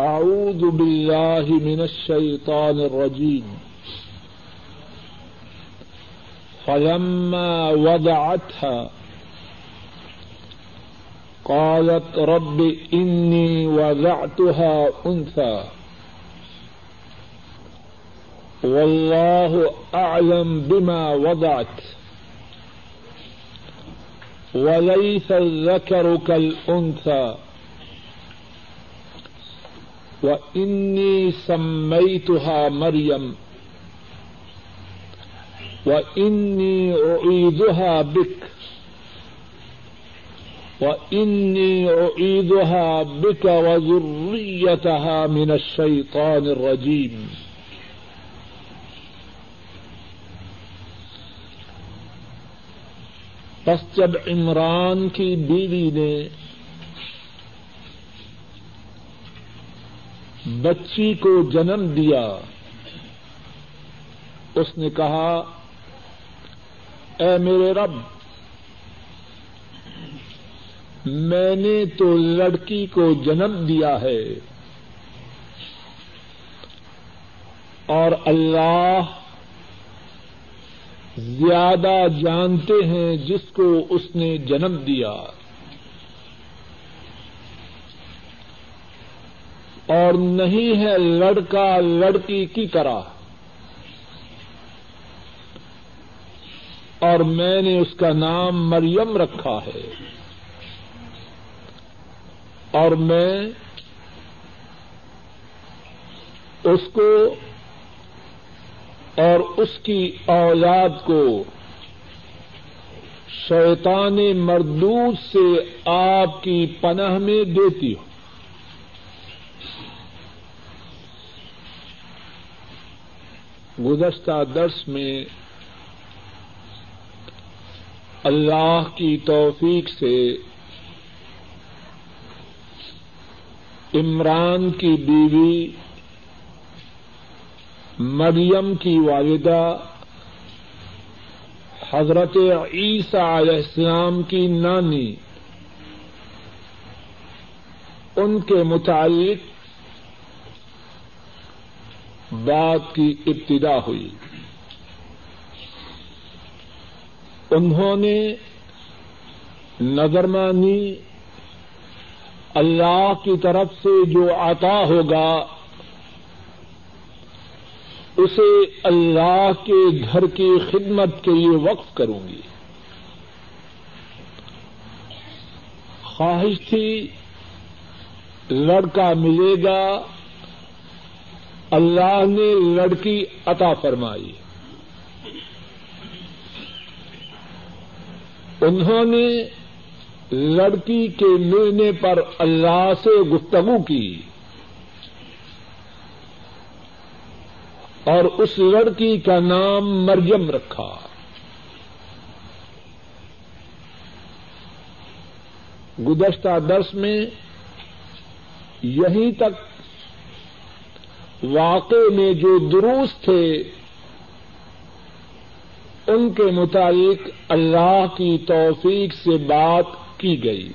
أعوذ بالله من الشيطان الرجيم. فلما وضعتها قالت رب إني وضعتها أنثى. والله أعلم بما وضعت. وليس الذكر كالأنثى. وإني سميتها مريم وإني أعيذها بك وإني أعيذها بك وذريتها من الشيطان الرجيم پس جب عمران کی بیوی نے بچی کو جنم دیا۔ اس نے کہا، اے میرے رب، میں نے تو لڑکی کو جنم دیا ہے۔ اور اللہ زیادہ جانتے ہیں جس کو اس نے جنم دیا۔ اور نہیں ہے لڑکا لڑکی کی طرح۔ اور میں نے اس کا نام مریم رکھا ہے۔ اور میں اس کو اور اس کی اولاد کو شیطان مردود سے آپ کی پناہ میں دیتی ہوں۔ گزشتہ درس میں اللہ کی توفیق سے عمران کی بیوی مریم کی والدہ حضرت عیسیٰ علیہ السلام کی نانی ان کے متعلق بات کی ابتدا ہوئی۔ انہوں نے نظر مانی، اللہ کی طرف سے جو عطا ہوگا، اسے اللہ کے گھر کی خدمت کے لیے وقف کروں گی۔ خواہش تھی، لڑکا ملے گا اللہ نے لڑکی عطا فرمائی۔ انہوں نے لڑکی کے ملنے پر اللہ سے گفتگو کی۔ اور اس لڑکی کا نام مریم رکھا۔ گزشتہ درس میں یہیں تک واقع میں جو دروس تھے، ان کے متعلق اللہ کی توفیق سے بات کی گئی۔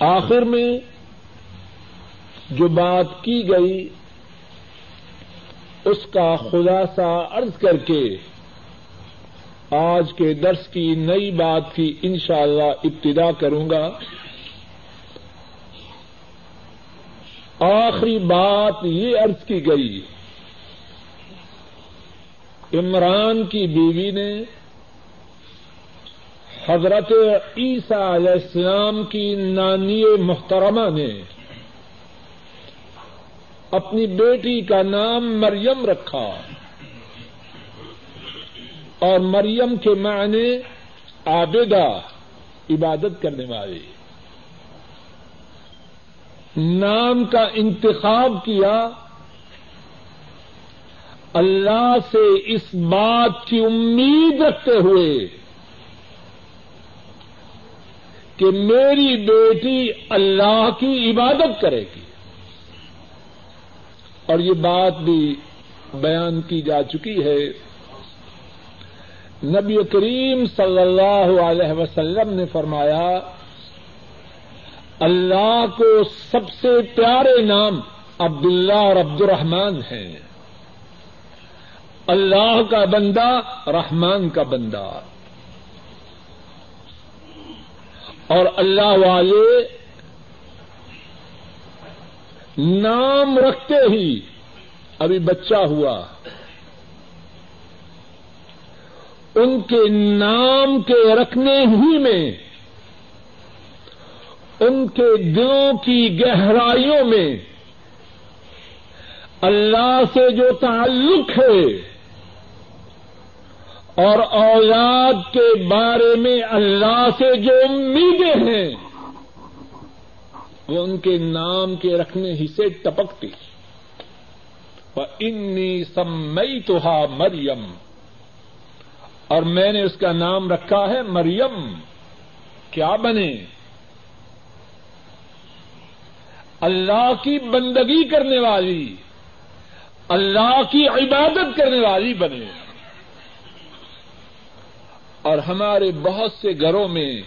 آخر میں جو بات کی گئی، اس کا خلاصہ عرض کر کے آج کے درس کی نئی بات کی انشاءاللہ اللہ ابتدا کروں گا۔ آخری بات یہ عرض کی گئی، عمران کی بیوی نے حضرت عیسیٰ علیہ السلام کی نانی محترمہ نے اپنی بیٹی کا نام مریم رکھا اور مریم کے معنی عابدہ عبادت کرنے والی نام کا انتخاب کیا، اللہ سے اس بات کی امید رکھتے ہوئے کہ میری بیٹی اللہ کی عبادت کرے گی۔ اور یہ بات بھی بیان کی جا چکی ہے۔ نبی کریم صلی اللہ علیہ وسلم نے فرمایا اللہ کو سب سے پیارے نام عبداللہ اور عبد الرحمان ہیں۔ اللہ کا بندہ، رحمان کا بندہ۔ اور اللہ والے نام رکھتے ہی ابھی بچہ ہوا۔ ان کے نام کے رکھنے ہی میں ان کے دلوں کی گہرائیوں میں اللہ سے جو تعلق ہے اور اولاد کے بارے میں اللہ سے جو امیدیں ہیں، وہ ان کے نام کے رکھنے ہی سے ٹپکتی۔ انی سمئی تو مریم اور میں نے اس کا نام رکھا ہے مریم۔ کیا بنے؟ اللہ کی بندگی کرنے والی، اللہ کی عبادت کرنے والی بنے۔ اور ہمارے بہت سے گھروں میں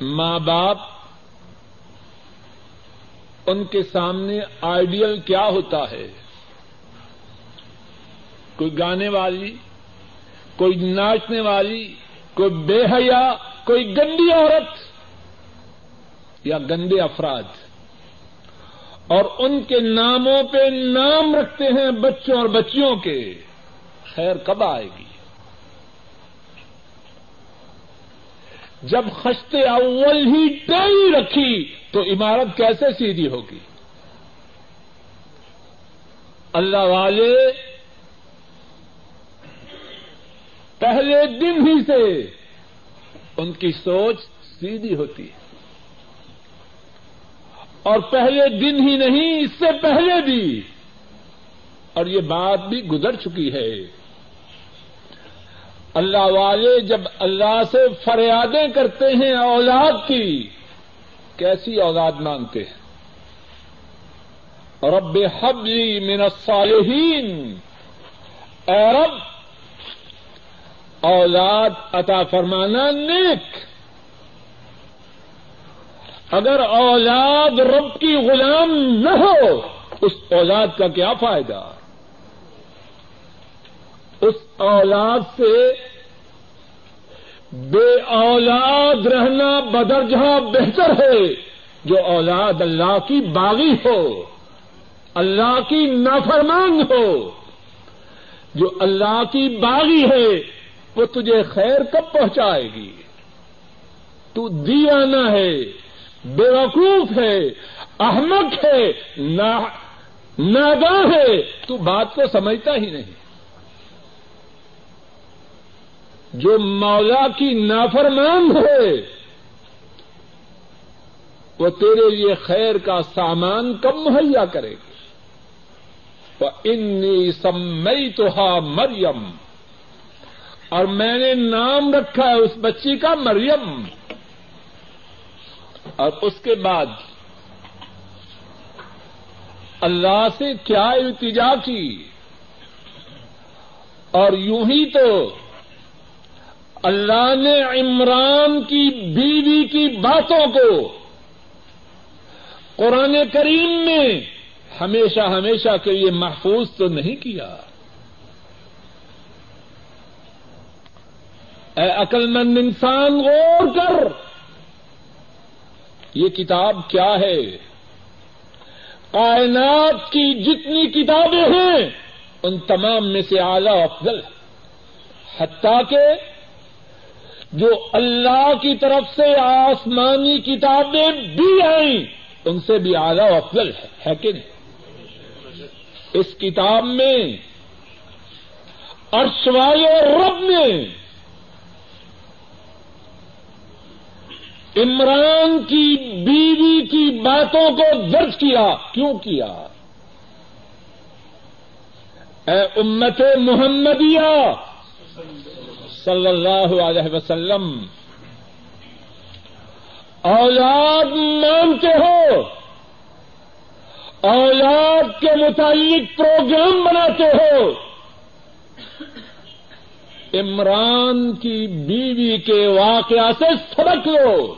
ماں باپ، ان کے سامنے آئیڈیل کیا ہوتا ہے؟ کوئی گانے والی، کوئی ناچنے والی، کوئی بے حیا، کوئی گندی عورت۔ یا گندے افراد، اور ان کے ناموں پہ نام رکھتے ہیں بچوں اور بچیوں کے، خیر کب آئے گی؟ جب خشتے اول ہی ٹائی رکھی تو عمارت کیسے سیدھی ہوگی؟ اللہ والے، پہلے دن ہی سے ان کی سوچ سیدھی ہوتی ہے۔ اور پہلے دن ہی نہیں، اس سے پہلے بھی۔ اور یہ بات بھی گزر چکی ہے۔ اللہ والے جب اللہ سے فریادیں کرتے ہیں اولاد کی، کیسی اولاد مانگتے ہیں؟ رب حبلی من الصالحین۔ اے رب، اولاد عطا فرمانا نیک۔ اگر اولاد رب کی غلام نہ ہو، اس اولاد کا کیا فائدہ؟ اس اولاد سے بے اولاد رہنا بدرجہ بہتر ہے، جو اولاد اللہ کی باغی ہو، اللہ کی نافرمان ہو۔ جو اللہ کی باغی ہے، وہ تجھے خیر کب پہنچائے گی؟ تو دیانہ ہے بے وقوف ہے احمد ہے ناگاہ ہے، تو بات کو سمجھتا ہی نہیں۔ جو مولا کی نافرمان ہے، وہ تیرے لیے خیر کا سامان کب مہیا کرے گی۔ وہ انی سمئی تو مریم اور میں نے نام رکھا ہے اس بچی کا مریم۔ اور اس کے بعد اللہ سے کیا التجا کی؟ اور یوں ہی تو اللہ نے عمران کی بیوی کی باتوں کو قرآن کریم میں ہمیشہ ہمیشہ کے لیے محفوظ تو نہیں کیا۔ اے عقل مند انسان، غور کر۔ یہ کتاب کیا ہے؟ کائنات کی جتنی کتابیں ہیں، ان تمام میں سے اعلی افضل ہے حتیٰ کہ جو اللہ کی طرف سے آسمانی کتابیں بھی آئیں، ان سے بھی اعلی افضل ہے ہے کہ نہیں؟ اس کتاب میں عرش والے رب نے عمران کی بیوی کی باتوں کو درج کیا، کیوں کیا؟ اے امت محمدیہ، صلی اللہ علیہ وسلم اولاد مانتے ہو اولاد کے متعلق پروگرام بناتے ہو۔ عمران کی بیوی کے واقعہ سے سبق لو۔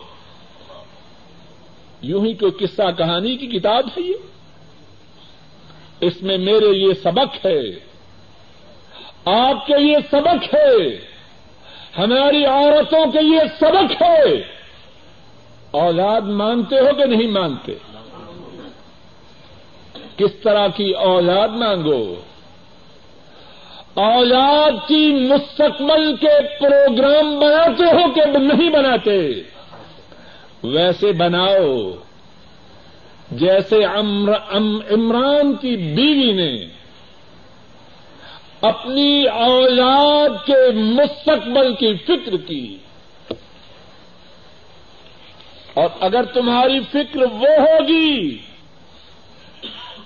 یوں ہی کوئی قصہ کہانی کی کتاب ہے یہ۔ اس میں میرے لیے سبق ہے۔ آپ کے لیے سبق ہے۔ ہماری عورتوں کے لیے سبق ہے۔ اولاد مانتے ہو کہ نہیں مانتے؟ کس طرح کی اولاد مانگو؟ اولاد کی مستقبل کے پروگرام بناتے ہو کہ نہیں بناتے؟ ویسے بناؤ، جیسے عمران کی بیوی نے اپنی اولاد کے مستقبل کی فکر کی۔ اور اگر تمہاری فکر وہ ہوگی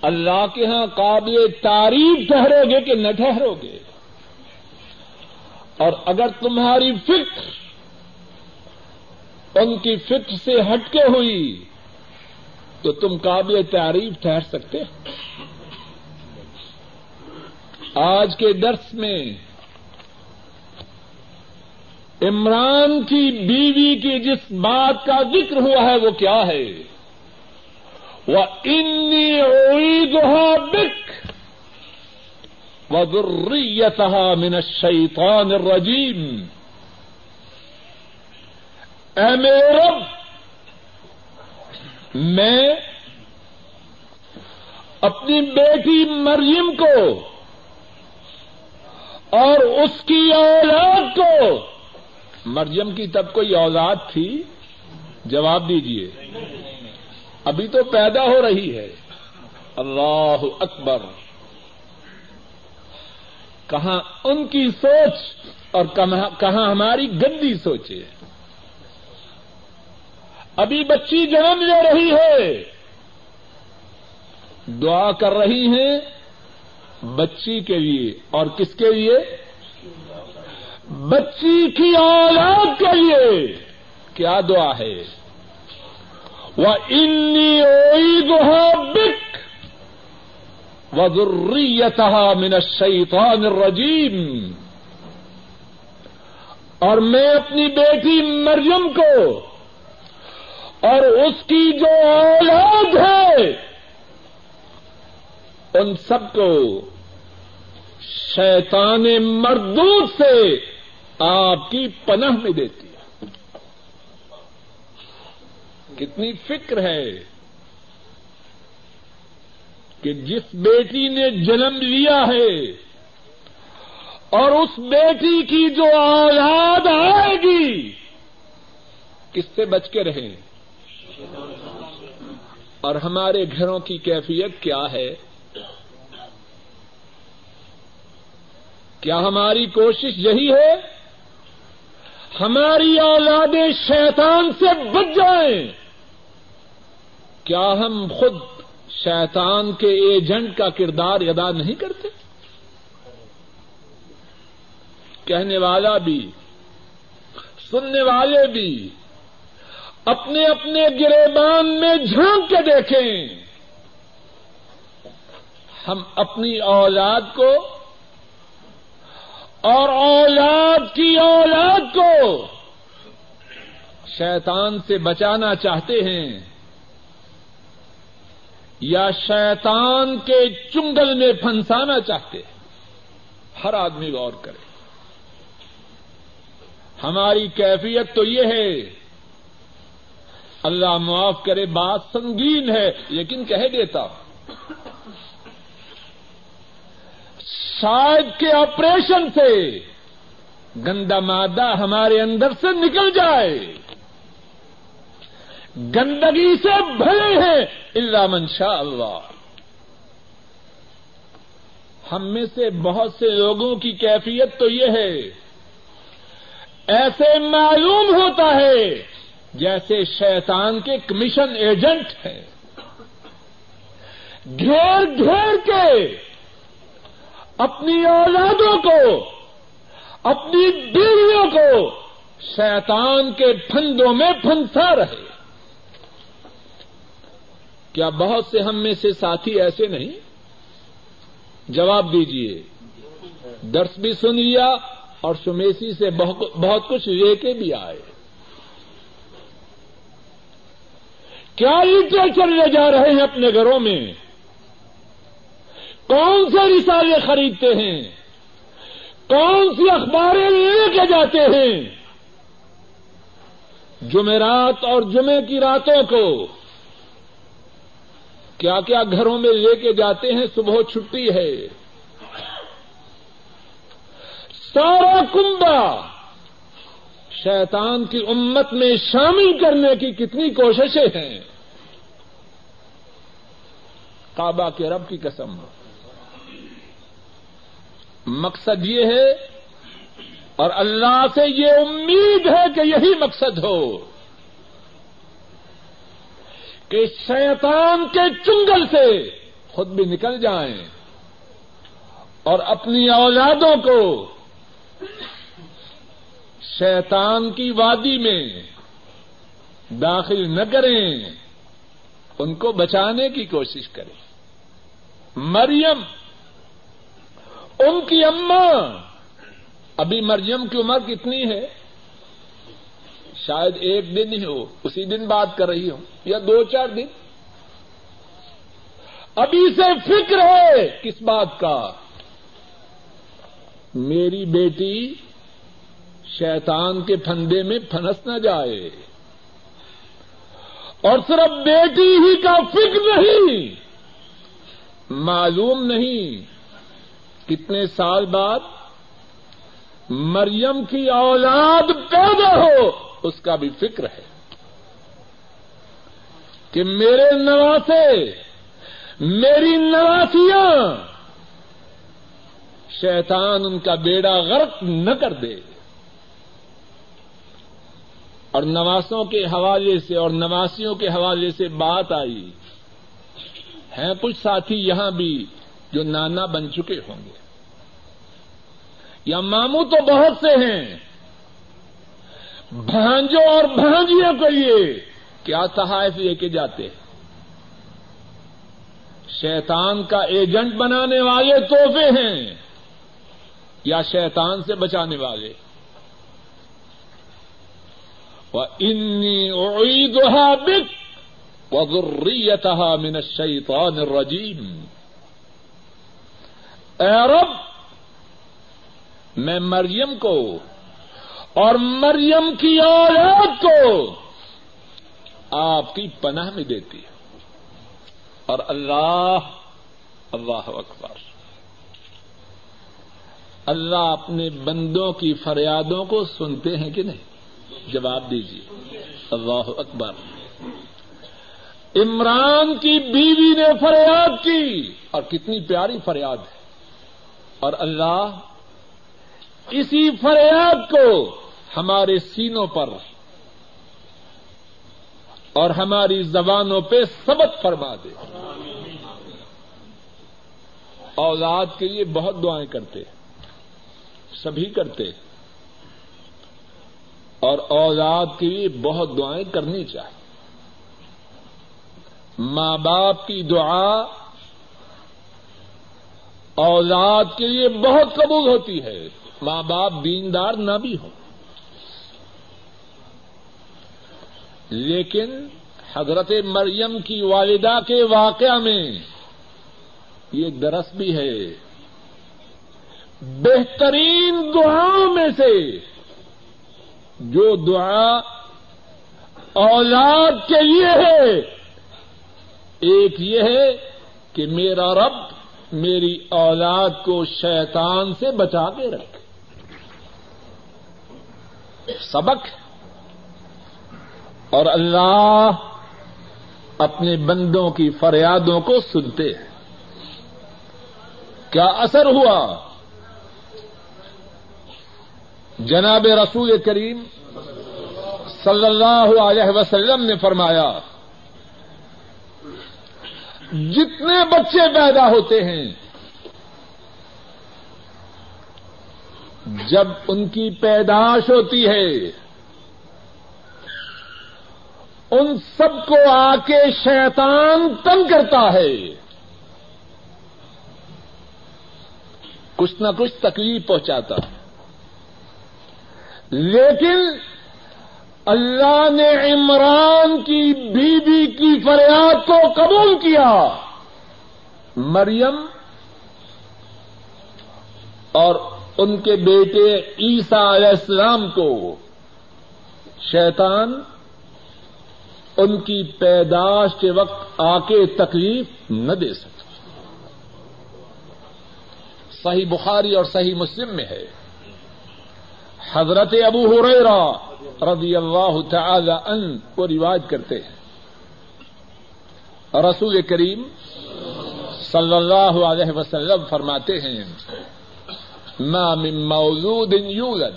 اللہ کے ہاں قابل تعریف ٹھہرو گے کہ نہ ٹھہرو گے؟ اور اگر تمہاری فکر ان کی فکر سے ہٹ کے ہوئی، تو تم قابل تعریف ٹھہر سکتے آج کے درس میں عمران کی بیوی کی جس بات کا ذکر ہوا ہے، وہ کیا ہے؟ انی اعیدها بک وذریتها من الشیطان الرجیم اے میرے رب، میں اپنی بیٹی مریم کو اور اس کی اولاد کو، مریم کی تب کوئی اولاد تھی؟ جواب دیجیے ابھی تو پیدا ہو رہی ہے۔ اللہ اکبر۔ کہاں ان کی سوچ اور کہاں ہماری گندی سوچے۔ ابھی بچی جنم لے رہی ہے۔ دعا کر رہی ہیں بچی کے لیے۔ اور کس کے لیے؟ بچی کی اولاد کے لیے۔ کیا دعا ہے؟ انی بک وذریتها من الشیطان الرجیم اور میں اپنی بیٹی مریم کو اور اس کی جو اولاد ہے، ان سب کو شیطان مردود سے آپ کی پناہ میں دیتی۔ کتنی فکر ہے کہ جس بیٹی نے جنم لیا ہے اور اس بیٹی کی جو اولاد آئے گی، کس سے بچ کے رہے اور ہمارے گھروں کی کیفیت کیا ہے؟ کیا ہماری کوشش یہی ہے؟ ہماری اولادیں شیطان سے بچ جائیں۔ کیا ہم خود شیطان کے ایجنٹ کا کردار ادا نہیں کرتے؟ کہنے والا بھی، سننے والے بھی، اپنے اپنے گریبان میں جھانک کے دیکھیں۔ ہم اپنی اولاد کو اور اولاد کی اولاد کو شیطان سے بچانا چاہتے ہیں۔ یا شیطان کے چنگل میں پھنسانا چاہتے ہر آدمی غور کرے۔ ہماری کیفیت تو یہ ہے، اللہ معاف کرے، بات سنگین ہے، لیکن کہہ دیتا شاید کے آپریشن سے گندا مادہ ہمارے اندر سے نکل جائے۔ گندگی سے بھرے ہیں۔ اللہ منشا اللہ۔ ہم میں سے بہت سے لوگوں کی کیفیت تو یہ ہے، ایسے معلوم ہوتا ہے جیسے شیطان کے کمیشن ایجنٹ ہیں۔ گھیر گھیر کے اپنی اولادوں کو، اپنی بیویوں کو شیطان کے پھندوں میں پھنسا رہے۔ کیا بہت سے ہم میں سے ساتھی ایسے نہیں؟ جواب دیجیے درس بھی سن لیا اور سمیسی سے بہت کچھ لے کے بھی آئے۔ کیا لٹریچر لے جا رہے ہیں اپنے گھروں میں؟ کون سے رسالے خریدتے ہیں؟ کون سی اخباریں لے کے جاتے ہیں؟ جمعرات اور جمعے کی راتوں کو کیا کیا گھروں میں لے کے جاتے ہیں، صبح چھٹی ہے۔ سارا کنبا شیطان کی امت میں شامل کرنے کی کتنی کوششیں ہیں۔ کعبہ کے رب کی قسم۔ مقصد یہ ہے اور اللہ سے یہ امید ہے کہ یہی مقصد ہو۔ کہ شیطان کے چنگل سے خود بھی نکل جائیں اور اپنی اولادوں کو شیطان کی وادی میں داخل نہ کریں، ان کو بچانے کی کوشش کریں۔ مریم، ان کی اماں، ابھی مریم کی عمر کتنی ہے؟ شاید ایک دن ہی ہو، اسی دن بات کر رہی ہوں، یا دو چار دن۔ ابھی سے فکر ہے کس بات کا۔ میری بیٹی شیطان کے پھندے میں پھنس نہ جائے۔ اور صرف بیٹی ہی کا فکر نہیں، معلوم نہیں کتنے سال بعد مریم کی اولاد پیدا ہو۔ اس کا بھی فکر ہے کہ میرے نواسے، میری نواسیاں شیطان ان کا بیڑا غرق نہ کر دے۔ اور نواسوں کے حوالے سے، اور نواسیوں کے حوالے سے بات آئی۔ ہیں کچھ ساتھی یہاں بھی جو نانا بن چکے ہوں گے۔ یا ماموں تو بہت سے ہیں۔ بھانجوں اور بھانجیوں کے لیے کیا تحائف لے کے جاتے شیطان کا ایجنٹ بنانے والے توحفے ہیں یا شیطان سے بچانے والے؟ انی عید بک وغریتها من الشیطان الرجیم اے رب، میں مریم کو اور مریم کی اولاد کو آپ کی پناہ میں دیتی ہے۔ اور اللہ اللہ اکبر۔ اللہ اپنے بندوں کی فریادوں کو سنتے ہیں کہ نہیں؟ جواب دیجیے اللہ اکبر۔ عمران کی بیوی نے فریاد کی۔ اور کتنی پیاری فریاد ہے۔ اور اللہ اسی فریاد کو ہمارے سینوں پر اور ہماری زبانوں پہ سبق فرما دے۔ اولاد کے لیے بہت دعائیں کرتے، سبھی کرتے، اور اولاد کے لیے بہت دعائیں کرنی چاہیے۔ ماں باپ کی دعا اولاد کے لیے بہت قبول ہوتی ہے۔ ماں باپ دیندار نہ بھی ہوں۔ لیکن حضرت مریم کی والدہ کے واقعہ میں یہ درس بھی ہے۔ بہترین دعاؤں میں سے جو دعا اولاد کے لیے ہے، ایک یہ ہے کہ میرا رب میری اولاد کو شیطان سے بچا کے رکھے۔ سبق اور اللہ اپنے بندوں کی فریادوں کو سنتے ہیں۔ کیا اثر ہوا؟ جناب رسول کریم صلی اللہ علیہ وسلم نے فرمایا، جتنے بچے پیدا ہوتے ہیں جب ان کی پیداش ہوتی ہے، ان سب کو آ کے شیطان تنگ کرتا ہے۔ کچھ نہ کچھ تکلیف پہنچاتا ہے۔ لیکن اللہ نے عمران کی بیوی کی فریاد کو قبول کیا۔ مریم اور ان کے بیٹے عیسیٰ علیہ السلام کو شیطان ان کی پیداش کے وقت آ کے تکلیف نہ دے سکتا۔ صحیح بخاری اور صحیح مسلم میں ہے۔ حضرت ابو ہریرا رضی اللہ تعالی ان کو رواج کرتے ہیں۔ رسول کریم صلی اللہ علیہ وسلم فرماتے ہیں۔ ما من مولود یولد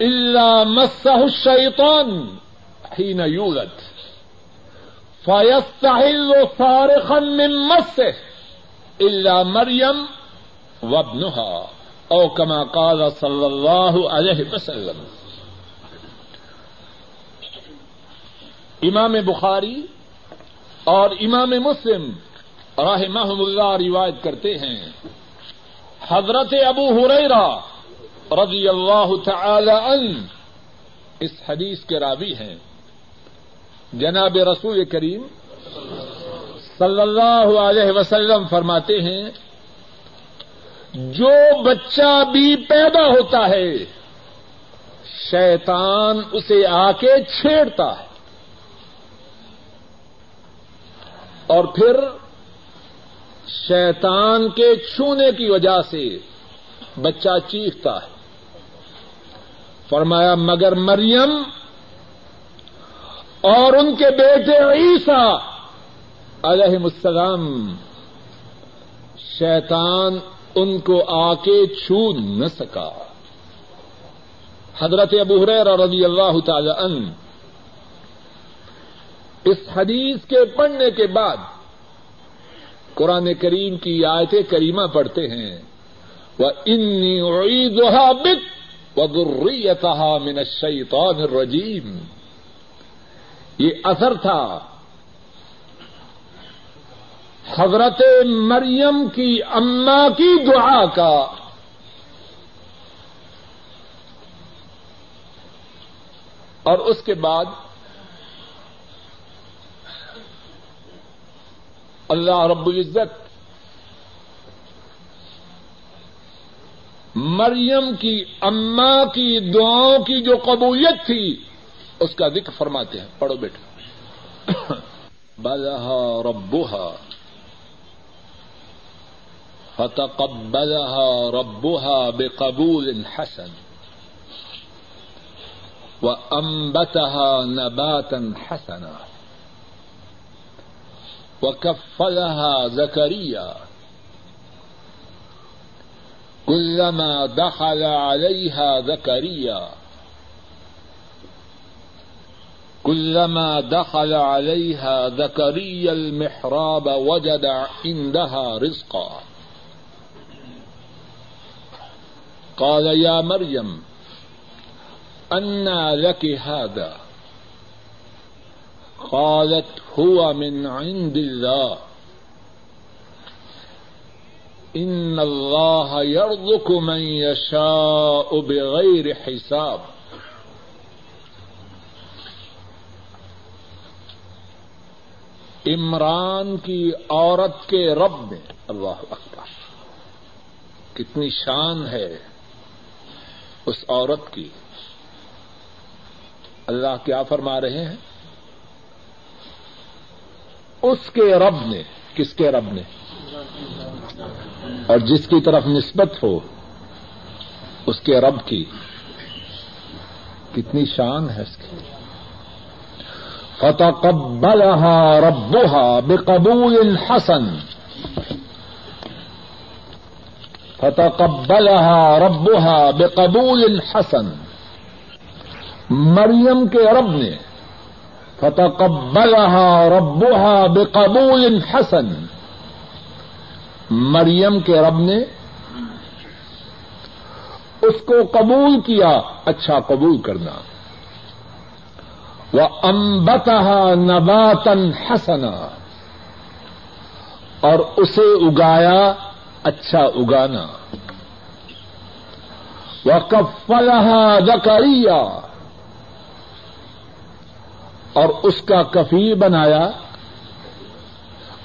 الا مسه الشیطان حين يولد. فيستحل صارخا من مسه الا مریم وابنها او كما قال صلی اللہ علیہ وسلم. امام بخاری اور امام مسلم رحمہم اللہ روایت کرتے ہیں حضرت ابو ہریرا رضی اللہ تعالی عنہ اس حدیث کے راوی ہیں۔ جناب رسول کریم صلی اللہ علیہ وسلم فرماتے ہیں، جو بچہ بھی پیدا ہوتا ہے، شیطان اسے آ کے چھیڑتا ہے۔ اور پھر شیطان کے چھونے کی وجہ سے بچہ چیختا ہے۔ فرمایا، مگر مریم اور ان کے بیٹے عیسیٰ علیہ السلام، شیطان ان کو آ کے چھو نہ سکا۔ حضرت ابو حریر رضی اللہ تعالی ان اس حدیث کے پڑھنے کے بعد قرآن کریم کی آیت کریمہ پڑھتے ہیں۔ وہ انی عیدها بک وذریتها من الشیطان الرجیم یہ اثر تھا۔ حضرت مریم کی اما کی دعا کا۔ اور اس کے بعد اللہ رب العزت مریم کی اما کی دعاؤں کی جو قبولیت تھی، اس کا ذکر فرماتے ہیں۔ پڑھو بیٹا۔ بلحا ربوہا فتقبلها ربها بقبول حسن۔ وأنبتها نباتا حسنا۔ وكفلها زكريا. كلما دخل عليها زكريا. كلما دخل عليها زكريا المحراب وجد عندها رزقا. قال يا مريم، أنى لك هذا؟ قالت هو من عند الله إن الله يرزق من يشاء بغير حساب۔ عمران کی عورت کے رب میں، اللہ اکبر، کتنی شان ہے اس عورت کی۔ اللہ کیا فرما رہے ہیں؟ اس کے رب نے، کس کے رب نے؟ اور جس کی طرف نسبت ہو، اس کے رب کی۔ کتنی شان ہے اس کی۔ فتح ربها بقبول حسن۔ فتح فتقبلها ربها بقبول حسن۔ مریم کے رب نے فتقبلها ربها بقبول حسن۔ مریم کے رب نے اس کو قبول کیا اچھا قبول کرنا۔ وہ امبتہ نباتن حسنا۔ اور اسے اگایا اچھا اگانا۔ وہ کفلہ زکریہ اور اس کا کفی بنایا،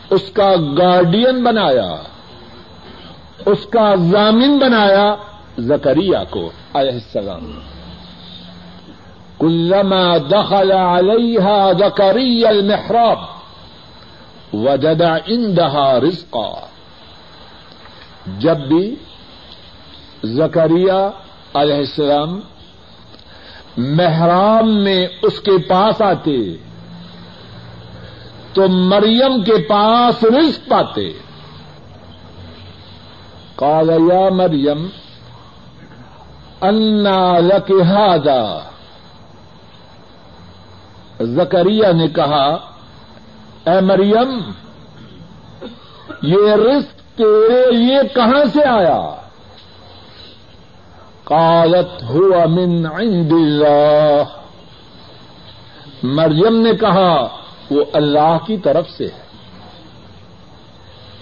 اس کا گارڈین بنایا، اس کا ضامن بنایا زکریہ کو علیہ السلام۔ کلما دخل علیہ زکری المحراب، وجد عندها رزقا۔ جب بھی زکریہ علیہ السلام محرام میں اس کے پاس آتے، تو مریم کے پاس رزق پاتے۔ قال، یا مریم، انا لک زکریہ نے کہا، اے مریم، یہ رزق تیرے لیے کہاں سے آیا؟ قالت ہوا من عند اللہ۔ مریم نے کہا، وہ اللہ کی طرف سے ہے۔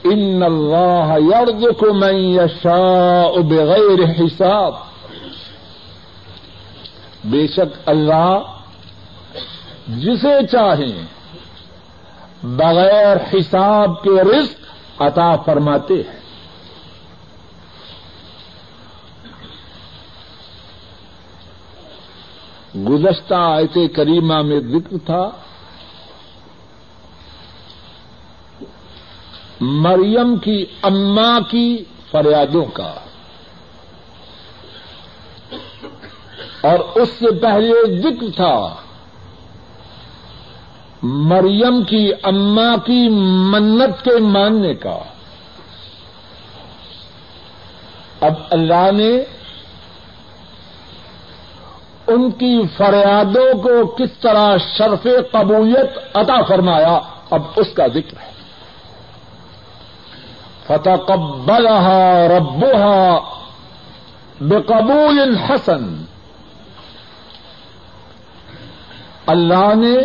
ان اللہ یرزق من یشاء بغیر حساب۔ بے شک اللہ جسے چاہیں بغیر حساب کے رزق عطا فرماتے ہیں۔ گزشتہ آیت کریمہ میں ذکر تھا، مریم کی اما کی فریادوں کا۔ اور اس سے پہلے ذکر تھا، مریم کی اما کی منت کے ماننے کا۔ اب اللہ نے ان کی فریادوں کو کس طرح شرف قبولیت عطا فرمایا؟ اب اس کا ذکر ہے۔ فتح قبلها ربها بقبول حسن۔ اللہ نے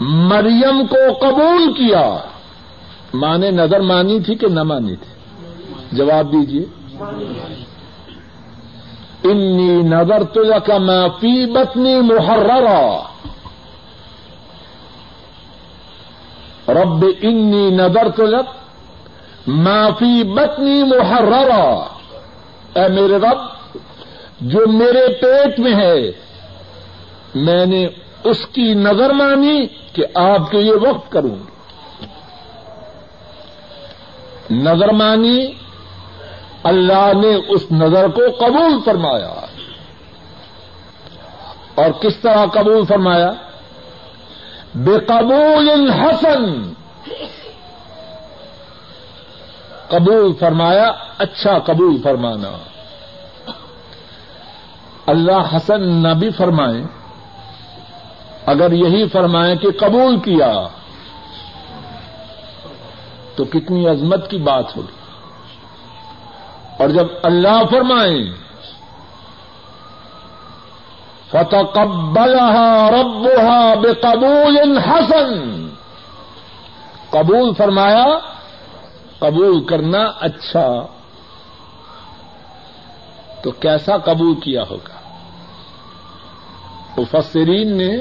مریم کو قبول کیا۔ ماں نے نظر مانی تھی کہ نہ مانی تھی؟ جواب دیجیے انی نظر تو کا فی بتنی محررا. رب انی نظر تو معافی بتنی محررا. اے میرے رب، جو میرے پیٹ میں ہے، میں نے اس کی نظر مانی کہ آپ کے یہ وقت کروں۔ گی نظر مانی اللہ نے اس نظر کو قبول فرمایا اور کس طرح قبول فرمایا بے قبول حسن قبول فرمایا اچھا قبول فرمانا اللہ حسن نہ بھی فرمائے اگر یہی فرمائے کہ قبول کیا تو کتنی عظمت کی بات ہوگی اور جب اللہ فرمائیں فتقبلها ربها بقبول حسن۔ قبول فرمایا، قبول کرنا اچھا۔ تو کیسا قبول کیا ہوگا؟ مفسرین نے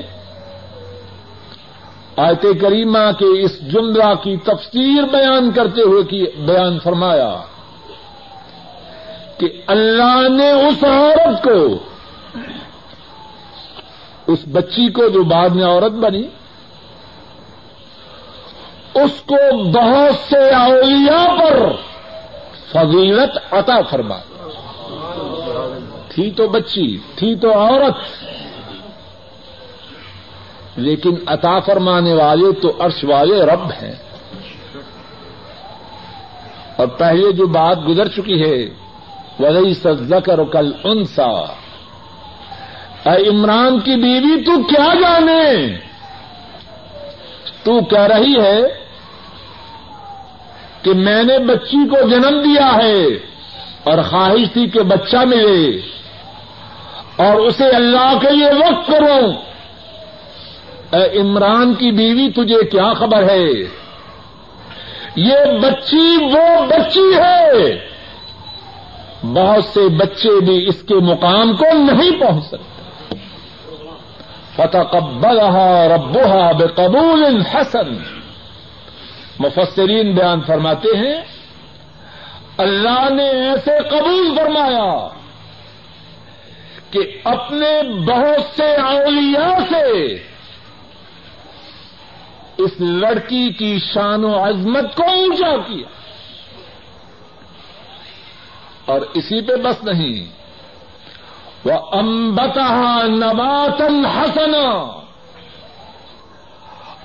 آیت کریمہ کے اس جملہ کی تفسیر بیان کرتے ہوئے کی بیان فرمایا۔ کہ اللہ نے اس عورت کو، اس بچی کو جو بعد میں عورت بنی، اس کو بہت سے اولیاء پر فضیلت عطا فرما۔ تھی تو بچی، تھی تو عورت۔ لیکن عطا فرمانے والے تو عرش والے رب ہیں۔ اور پہلے جو بات گزر چکی ہے وہی سزکر کل انسا اے عمران کی بیوی، تو کیا جانے؟ تو کہہ رہی ہے کہ میں نے بچی کو جنم دیا ہے اور خواہش تھی کہ بچہ ملے اور اسے اللہ کے لیے وقت کروں۔ اے عمران کی بیوی، تجھے کیا خبر ہے؟ یہ بچی وہ بچی ہے بہت سے بچے بھی اس کے مقام کو نہیں پہنچ سکتے۔ فتقبلها ربها بقبول حسن۔ مفسرین بیان فرماتے ہیں، اللہ نے ایسے قبول فرمایا کہ اپنے بہت سے اولیاء سے اس لڑکی کی شان و عظمت کو اونچا کیا۔ اور اسی پہ بس نہیں۔ وہ امبتا نباتن ہسنا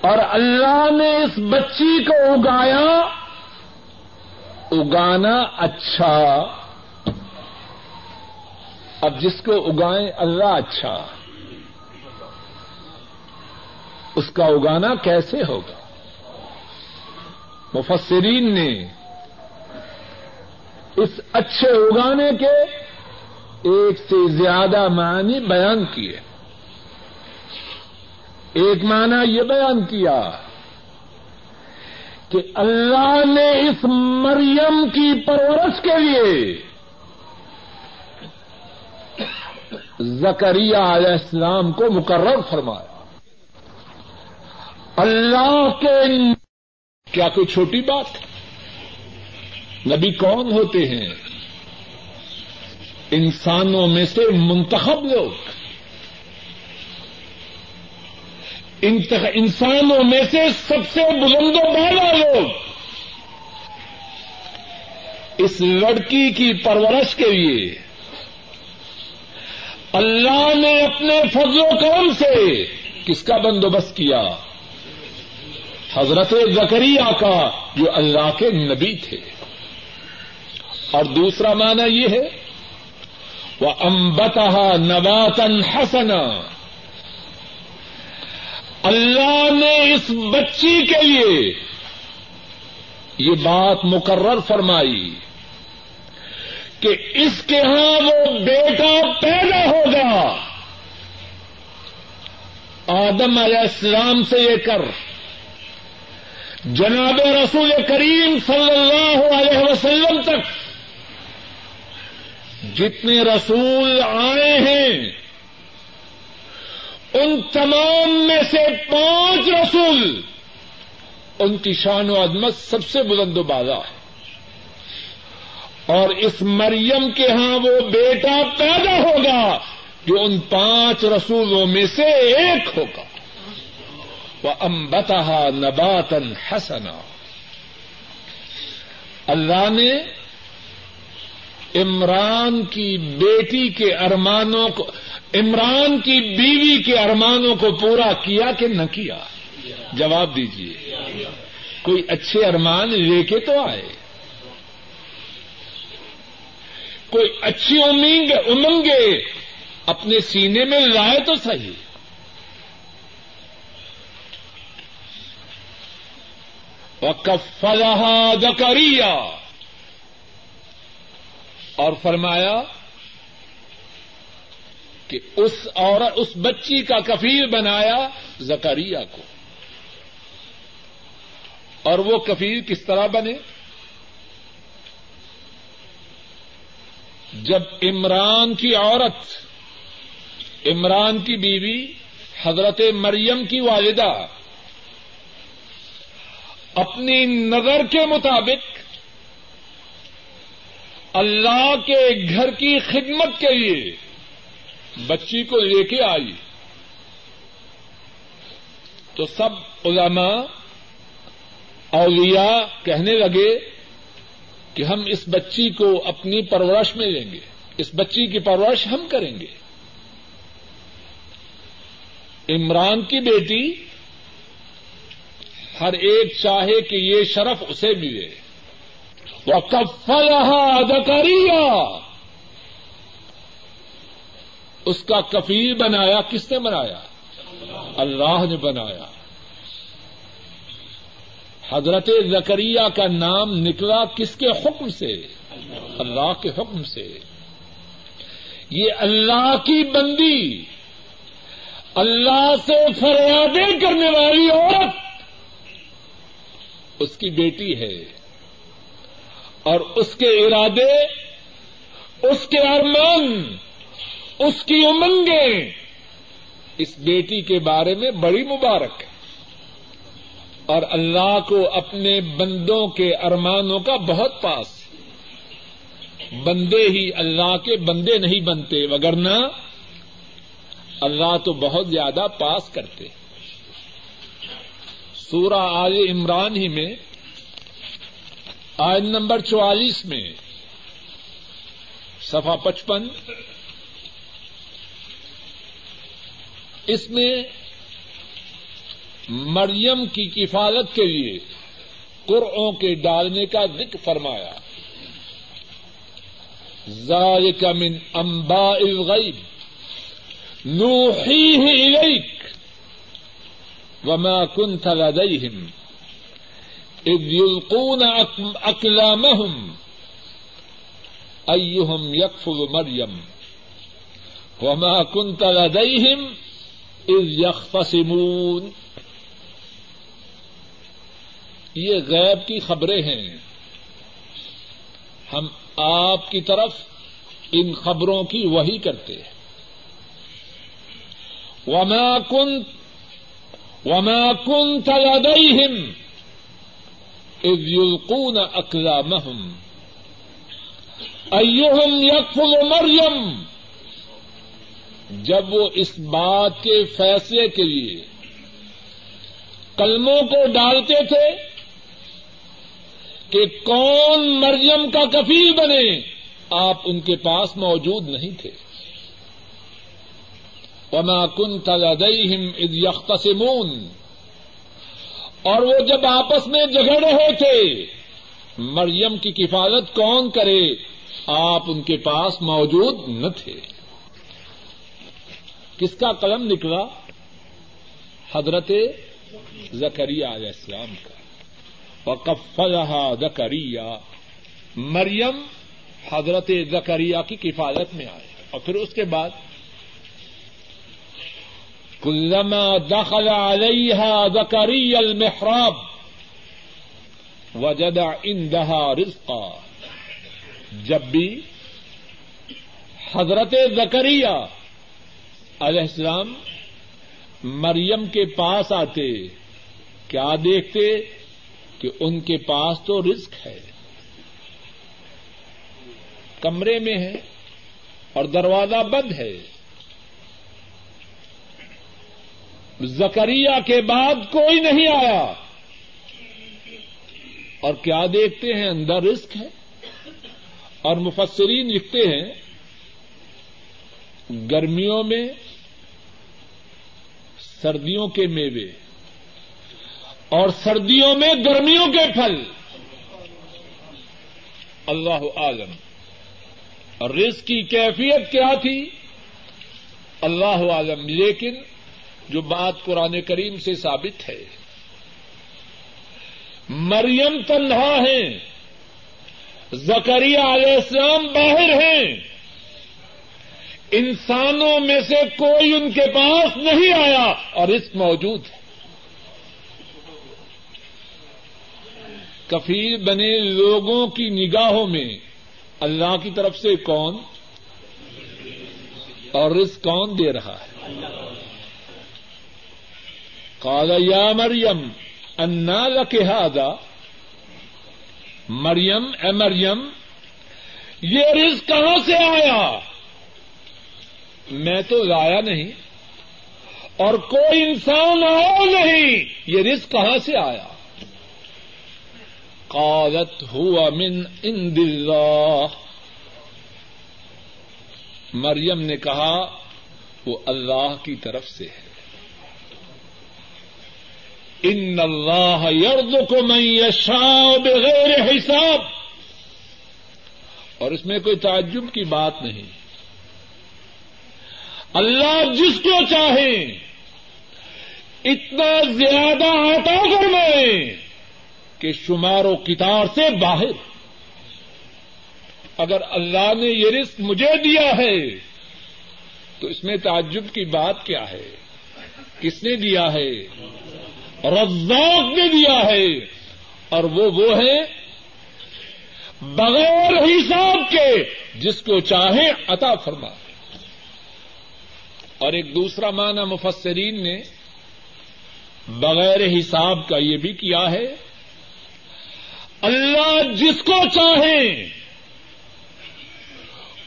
اور اللہ نے اس بچی کو اگایا۔ اگانا اچھا۔ اب جس کو اگائیں اللہ اچھا۔ اس کا اگانا کیسے ہوگا؟ مفسرین نے اس اچھے اگانے کے ایک سے زیادہ معنی بیان کیے۔ ایک معنی یہ بیان کیا کہ اللہ نے اس مریم کی پرورش کے لیے زکریہ علیہ السلام کو مقرر فرمایا۔ اللہ کے کیا کوئی چھوٹی بات نبی کون ہوتے ہیں؟ انسانوں میں سے منتخب لوگ۔ انسانوں میں سے سب سے بلند و بالا لوگ۔ اس لڑکی کی پرورش کے لیے اللہ نے اپنے فضل و کرم سے کس کا بندوبست کیا؟ حضرت زکریہ کا، جو اللہ کے نبی تھے۔ اور دوسرا معنی یہ ہے وہ امبتا نباتن حسنا۔ اللہ نے اس بچی کے لیے یہ بات مقرر فرمائی کہ اس کے ہاں وہ بیٹا پیدا ہوگا آدم علیہ السلام سے لے کر۔ جناب رسول کریم صلی اللہ علیہ وسلم تک جتنے رسول آئے ہیں، ان تمام میں سے پانچ رسول ان کی شان و عظمت سب سے بلند و بالا ہے۔ اور اس مریم کے ہاں وہ بیٹا پیدا ہوگا جو ان پانچ رسولوں میں سے ایک ہوگا۔ وہ امبتا نباتن حسنا۔ اللہ نے عمران کی بیٹی کے ارمانوں کو عمران کی بیوی کے ارمانوں کو پورا کیا کہ نہ کیا؟ جواب دیجیے کوئی اچھے ارمان لے کے تو آئے۔ کوئی اچھی امنگ امنگے اپنے سینے میں لائے تو صحیح۔ وکفلہ دکریا اور فرمایا کہ اس اور اس بچی کا کفیل بنایا زکریہ کو۔ اور وہ کفیل کس طرح بنے؟ جب عمران کی عورت، عمران کی بیوی حضرت مریم کی والدہ، اپنی نظر کے مطابق اللہ کے گھر کی خدمت کے لیے بچی کو لے کے آئی۔ تو سب علماء، اولیاء کہنے لگے کہ ہم اس بچی کو اپنی پرورش میں لیں گے۔ اس بچی کی پرورش ہم کریں گے۔ عمران کی بیٹی، ہر ایک چاہے کہ یہ شرف اسے ملے۔ وہ کفل اس کا کفیل بنایا، کس نے بنایا؟ اللہ نے بنایا۔ حضرت زکریہ کا نام نکلا کس کے حکم سے؟ اللہ کے حکم سے۔ یہ اللہ کی بندی، اللہ سے فریادیں کرنے والی عورت، اس کی بیٹی ہے۔ اور اس کے ارادے، اس کے ارمان، اس کی امنگیں اس بیٹی کے بارے میں بڑی مبارک ہے۔ اور اللہ کو اپنے بندوں کے ارمانوں کا بہت پاس بندے ہی اللہ کے بندے نہیں بنتے، وگرنہ اللہ تو بہت زیادہ پاس کرتے۔ سورہ آل عمران ہی میں آئن نمبر چوالیس میں سفا پچپن، اس میں مریم کی کفالت کے لیے قرآوں کے ڈالنے کا ذکر فرمایا۔ ذالک من انباء الغیب، نوحیہ الیک، وما كنت لديهم اذ يلقون اقلامهم ايهم يكفر مريم. وما كنت لديهم اذ يختصمون. یہ غیب کی خبریں ہیں. ہم آپ کی طرف ان خبروں کی وہی کرتے ہیں. وما كنت وما كنت لديهم اذ يلقون اقلامهم ايهم يكفل مريم؟ جب وہ اس بات کے فیصلے کے لیے کلموں کو ڈالتے تھے کہ کون مریم کا کفیل بنے، آپ ان کے پاس موجود نہیں تھے۔ وما كنت لديهم اذ يختصمون۔ اور وہ جب آپس میں جگڑ رہے تھے مریم کی کفالت کون کرے؟ آپ ان کے پاس موجود نہ تھے۔ کس کا قلم نکلا؟ حضرت زکریہ علیہ السلام کا۔ وقفلها زکریہ مریم حضرت زکریہ کی کفالت میں آئے۔ اور پھر اس کے بعد كلما دخل عليها زكريا المحراب وجد عندها رزقا. جب بھی حضرت زکریہ علیہ السلام مریم کے پاس آتے، کیا دیکھتے کہ ان کے پاس تو رزق ہے؟ کمرے میں ہے اور دروازہ بند ہے۔ زکریہ کے بعد کوئی نہیں آیا۔ اور کیا دیکھتے ہیں؟ اندر رسک ہے۔ اور مفسرین لکھتے ہیں، گرمیوں میں سردیوں کے میوے اور سردیوں میں گرمیوں کے پھل۔ اللہ عالم۔ اور رزق کی کیفیت کیا تھی؟ اللہ عالم۔ لیکن جو بات قرآن کریم سے ثابت ہے۔ مریم تنہا ہیں زکریہ علیہ السلام باہر ہیں۔ انسانوں میں سے کوئی ان کے پاس نہیں آیا اور اس موجود ہے۔ کفیل بنے لوگوں کی نگاہوں میں اللہ کی طرف سے کون اور رزق کون دے رہا ہے؟ قال یا مریم انا لك هذا؟ مریم اے مریم یہ رزق کہاں سے آیا؟ میں تو لایا نہیں، اور کوئی انسان آیا نہیں، یہ رزق کہاں سے آیا؟ قالت ہوا من عند اللہ۔ مریم نے کہا، وہ اللہ کی طرف سے ہے۔ ان اللہ یرد کو میں یشا بغیر حساب۔ اور اس میں کوئی تعجب کی بات نہیں۔ اللہ جس کو چاہے، اتنا زیادہ عطا فرمائے کہ شمار و کتار سے باہر۔ اگر اللہ نے یہ رزق مجھے دیا ہے، تو اس میں تعجب کی بات کیا ہے؟ کس نے دیا ہے؟ رزاق نے دیا ہے۔ اور وہ وہ ہے بغیر حساب کے جس کو چاہے عطا فرما۔ اور ایک دوسرا معنی مفسرین نے بغیر حساب کا یہ بھی کیا ہے، اللہ جس کو چاہیں،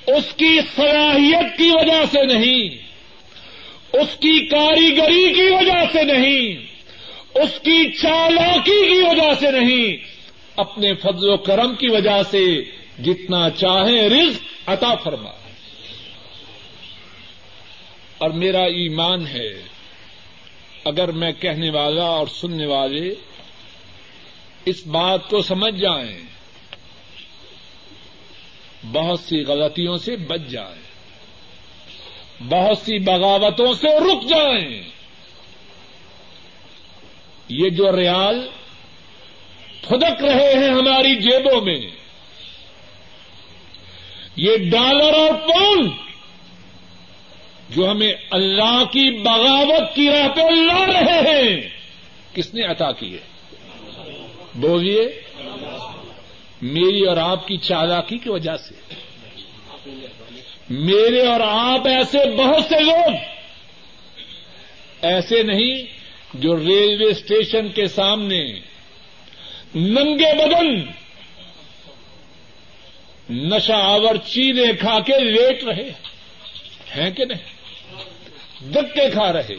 اس کی صلاحیت کی وجہ سے نہیں، اس کی کاریگری کی وجہ سے نہیں۔ اس کی چالاکی کی وجہ سے نہیں، اپنے فضل و کرم کی وجہ سے جتنا چاہیں رزق عطا فرما۔ اور میرا ایمان ہے، اگر میں کہنے والا اور سننے والے اس بات کو سمجھ جائیں، بہت سی غلطیوں سے بچ جائیں، بہت سی بغاوتوں سے رک جائیں۔ یہ جو ریال پھدک رہے ہیں ہماری جیبوں میں، یہ ڈالر اور پاؤنڈ جو ہمیں اللہ کی بغاوت کی راہ پہ لا رہے ہیں، کس نے عطا کیے بولیے، میری اور آپ کی چالاکی کی وجہ سے۔ میرے اور آپ ایسے بہت سے لوگ، ایسے نہیں جو ریلوے اسٹیشن کے سامنے ننگے بدن نشا آور چیلے کھا کے لیٹ رہے ہیں کہ نہیں؟ دکے کھا رہے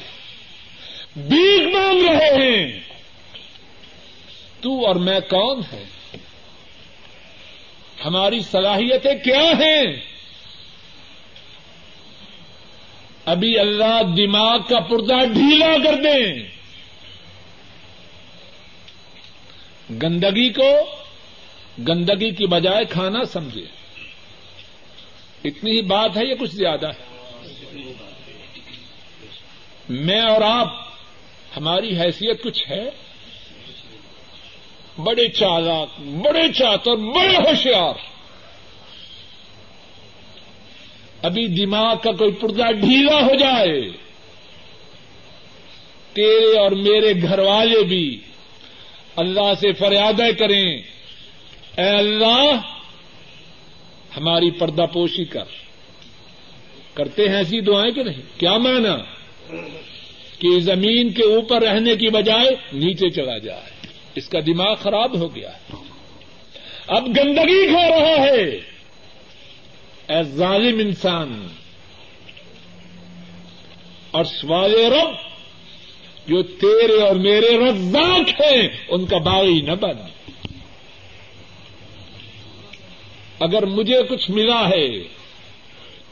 بیگ مانگ رہے ہیں تو اور میں کون ہے ہماری صلاحیتیں کیا ہیں؟ ابھی اللہ دماغ کا پردہ ڈھیلا کر دیں۔ گندگی کو گندگی کی بجائے کھانا سمجھے۔ اتنی ہی بات ہے یا کچھ زیادہ ہے؟ میں اور آپ، ہماری حیثیت کچھ ہے؟ بڑے چالاک، بڑے چاتر بڑے ہوشیار۔ ابھی دماغ کا کوئی پردہ ڈھیلا ہو جائے، تیرے اور میرے گھر والے بھی اللہ سے فریادیں کریں۔ اے اللہ، ہماری پردہ پوشی کر۔ کرتے ہیں ایسی دعائیں کہ نہیں؟ کیا مانا کہ زمین کے اوپر رہنے کی بجائے نیچے چلا جائے۔ اس کا دماغ خراب ہو گیا ہے۔ اب گندگی کھا رہا ہے۔ اے ظالم انسان، اور سوال رب جو تیرے اور میرے رزاق ہیں، ان کا باغی نہ بن۔ اگر مجھے کچھ ملا ہے،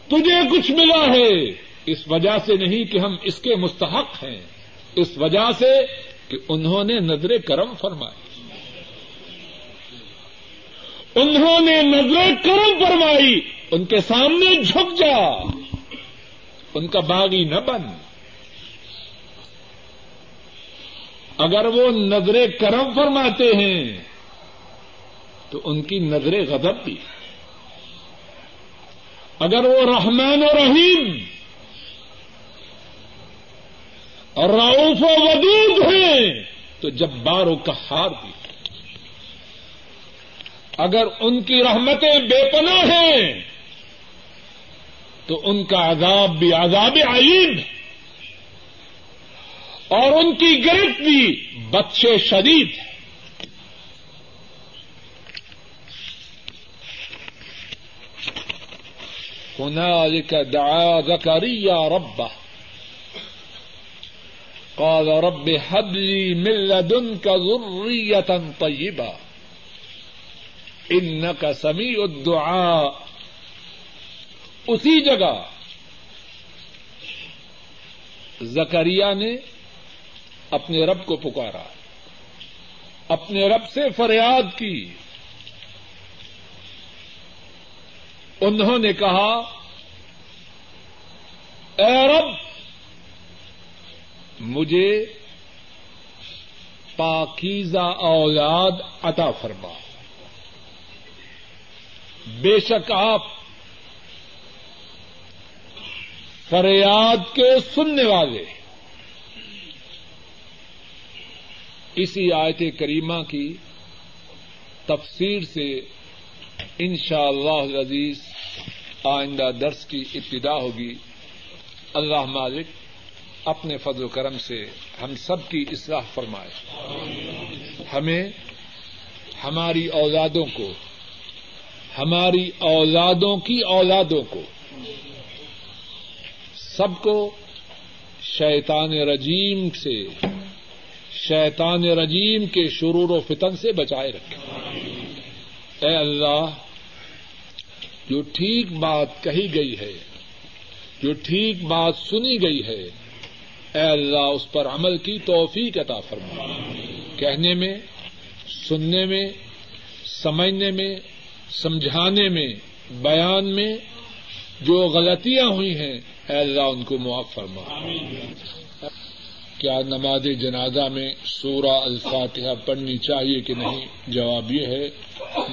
تجھے کچھ ملا ہے، اس وجہ سے نہیں کہ ہم اس کے مستحق ہیں، اس وجہ سے کہ انہوں نے نظر کرم فرمائی۔ انہوں نے نظر کرم فرمائی، ان کے سامنے جھک جا، ان کا باغی نہ بن۔ اگر وہ نظر کرم فرماتے ہیں، تو ان کی نظر غضب بھی اگر وہ رحمان و رحیم، اور راؤف و ودود ہیں، تو جب بارو کا ہار بھی اگر ان کی رحمتیں بے پناہ ہیں، تو ان کا عذاب بھی عذاب علیم ہے۔ اور ان کی گرفت بھی بچے شدید ہے۔ هنالك دعا زكريا ربه قال رب هب لي من لدنك ذرية طيبة إنك سميع الدعاء۔ اسی جگہ زکریا نے اپنے رب کو پکارا، اپنے رب سے فریاد کی۔ انہوں نے کہا، اے رب، مجھے پاکیزہ اولاد عطا فرما۔ بے شک آپ فریاد کے سننے والے۔ اسی آیت کریمہ کی تفسیر سے ان شاء اللہ عزیز آئندہ درس کی ابتدا ہوگی۔ اللہ مالک اپنے فضل و کرم سے ہم سب کی اصلاح فرمائے۔ ہمیں ہماری اولادوں کو، ہماری اولادوں کی اولادوں کو، سب کو شیطان رجیم سے شیطان رجیم کے شرور و فتن سے بچائے رکھے۔ اے اللہ، جو ٹھیک بات کہی گئی ہے، جو ٹھیک بات سنی گئی ہے، اے اللہ، اس پر عمل کی توفیق عطا فرما۔ کہنے میں، سننے میں، سمجھنے میں، سمجھانے میں، بیان میں جو غلطیاں ہوئی ہیں، اے اللہ، ان کو معاف فرما۔ کیا نماز جنازہ میں سورہ الفاتحہ پڑھنی چاہیے کہ نہیں؟ جواب یہ ہے،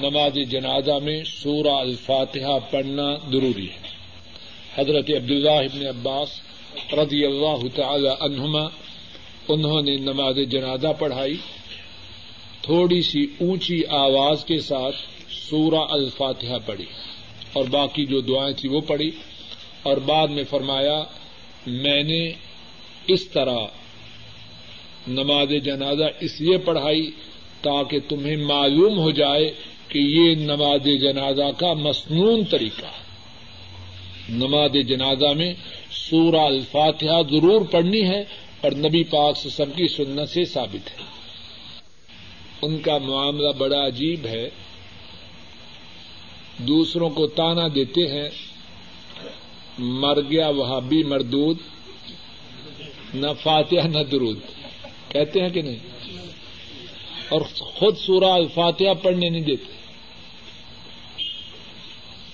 نماز جنازہ میں سورہ الفاتحہ پڑھنا ضروری ہے۔ حضرت عبداللہ ابن عباس رضی اللہ تعالی عنہما، انہوں نے نماز جنازہ پڑھائی۔ تھوڑی سی اونچی آواز کے ساتھ سورہ الفاتحہ پڑھی۔ اور باقی جو دعائیں تھیں وہ پڑھی۔ اور بعد میں فرمایا، میں نے اس طرح نماز جنازہ اس لیے پڑھائی تاکہ تمہیں معلوم ہو جائے کہ یہ نماز جنازہ کا مصنون طریقہ نماز جنازہ میں سورہ الفاتحہ ضرور پڑھنی ہے اور نبی پاک سے سب کی سنت سے ثابت ہے۔ ان کا معاملہ بڑا عجیب ہے۔ دوسروں کو تانا دیتے ہیں۔ مر گیا وہابی مردود، نہ فاتحہ، نہ درود۔ کہتے ہیں کہ نہیں؟ اور خود سورہ الفاتحہ پڑھنے نہیں دیتے۔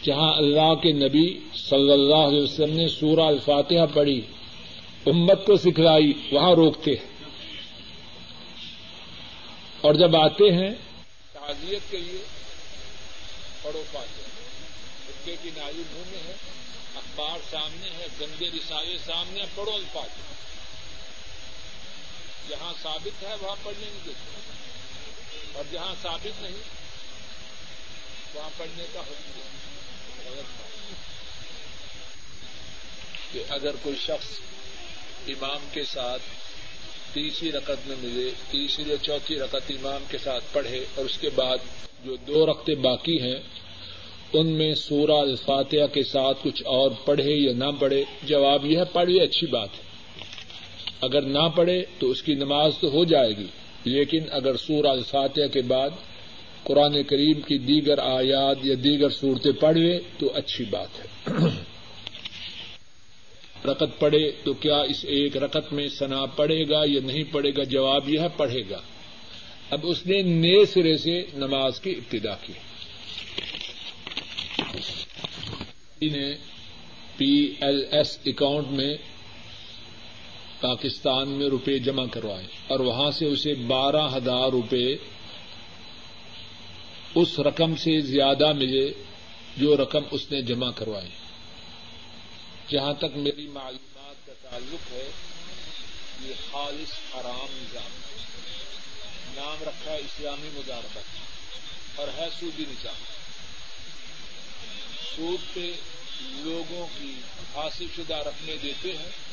جہاں اللہ کے نبی صلی اللہ علیہ وسلم نے سورہ الفاتحہ پڑھی، امت کو سکھلائی، وہاں روکتے ہیں۔ اور جب آتے ہیں، تعزیت کے لیے پڑھو پاتے ہیں کی نالی منہ میں ہے اخبار سامنے ہے گندے رسالے سامنے پڑھو الفاتحہ۔ جہاں ثابت ہے وہاں پڑھنے نہیں دیتے۔ اور جہاں ثابت نہیں، وہاں پڑھنے کا حکم غلط کہ اگر کوئی شخص امام کے ساتھ تیسری رقط میں ملے، تیسری یا چوتھی رقط امام کے ساتھ پڑھے اور اس کے بعد جو دو رقطیں باقی ہیں، ان میں سورہ الفاتحہ کے ساتھ کچھ اور پڑھے یا نہ پڑھے، جواب یہ ہے پڑھے اچھی بات ہے۔ اگر نہ پڑھے تو اس کی نماز تو ہو جائے گی، لیکن اگر سورہ الفاتحہ کے بعد قرآن کریم کی دیگر آیات یا دیگر صورتیں پڑھ لے تو اچھی بات ہے۔ رقط پڑھے تو کیا اس ایک رقط میں سنا پڑے گا یا نہیں پڑے گا؟ جواب یہ ہے پڑھے گا۔ اب اس نے نئے سرے سے نماز کی ابتدا کی۔ پی ایل ایس اکاؤنٹ میں پاکستان میں روپے جمع کروائے اور وہاں سے اسے بارہ ہزار روپے اس رقم سے زیادہ ملے جو رقم اس نے جمع کروائی جہاں تک میری معلومات کا تعلق ہے، یہ خالص حرام نظام نام رکھا ہے اسلامی مداربت اور ہے سودی نظام۔ سود پہ لوگوں کی حاصل شدہ رقمیں دیتے ہیں۔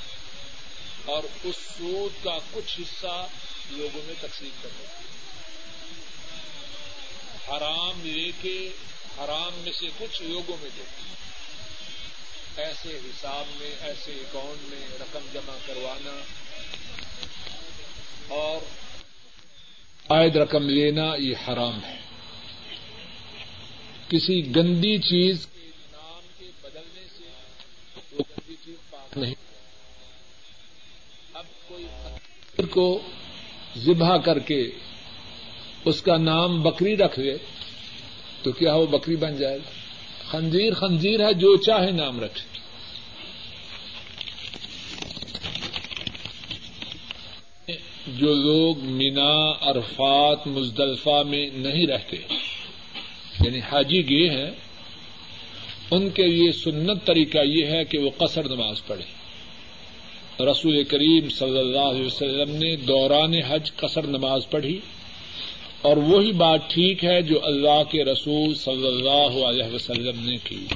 اور اس سود کا کچھ حصہ لوگوں میں تقسیم کرتے ہیں حرام لے کے حرام میں سے کچھ لوگوں میں دیتے ایسے حساب میں، ایسے اکاؤنٹ میں رقم جمع کروانا اور عائد رقم لینا، یہ حرام ہے۔ کسی گندی چیز کے نام کے بدلنے سے وہ کسی چیز پاک نہیں اب کوئی کو ذبح کر کے اس کا نام بکری رکھ لے تو کیا وہ بکری بن جائے گا؟ خنزیر خنزیر ہے، جو چاہے نام رکھے۔ جو لوگ مینا، عرفات، مزدلفہ میں نہیں رہتے یعنی حاجی گئے ہیں، ان کے لیے سنت طریقہ یہ ہے کہ وہ قصر نماز پڑھے رسول کریم صلی اللہ علیہ وسلم نے دوران حج قصر نماز پڑھی اور وہی بات ٹھیک ہے جو اللہ کے رسول صلی اللہ علیہ وسلم نے کی۔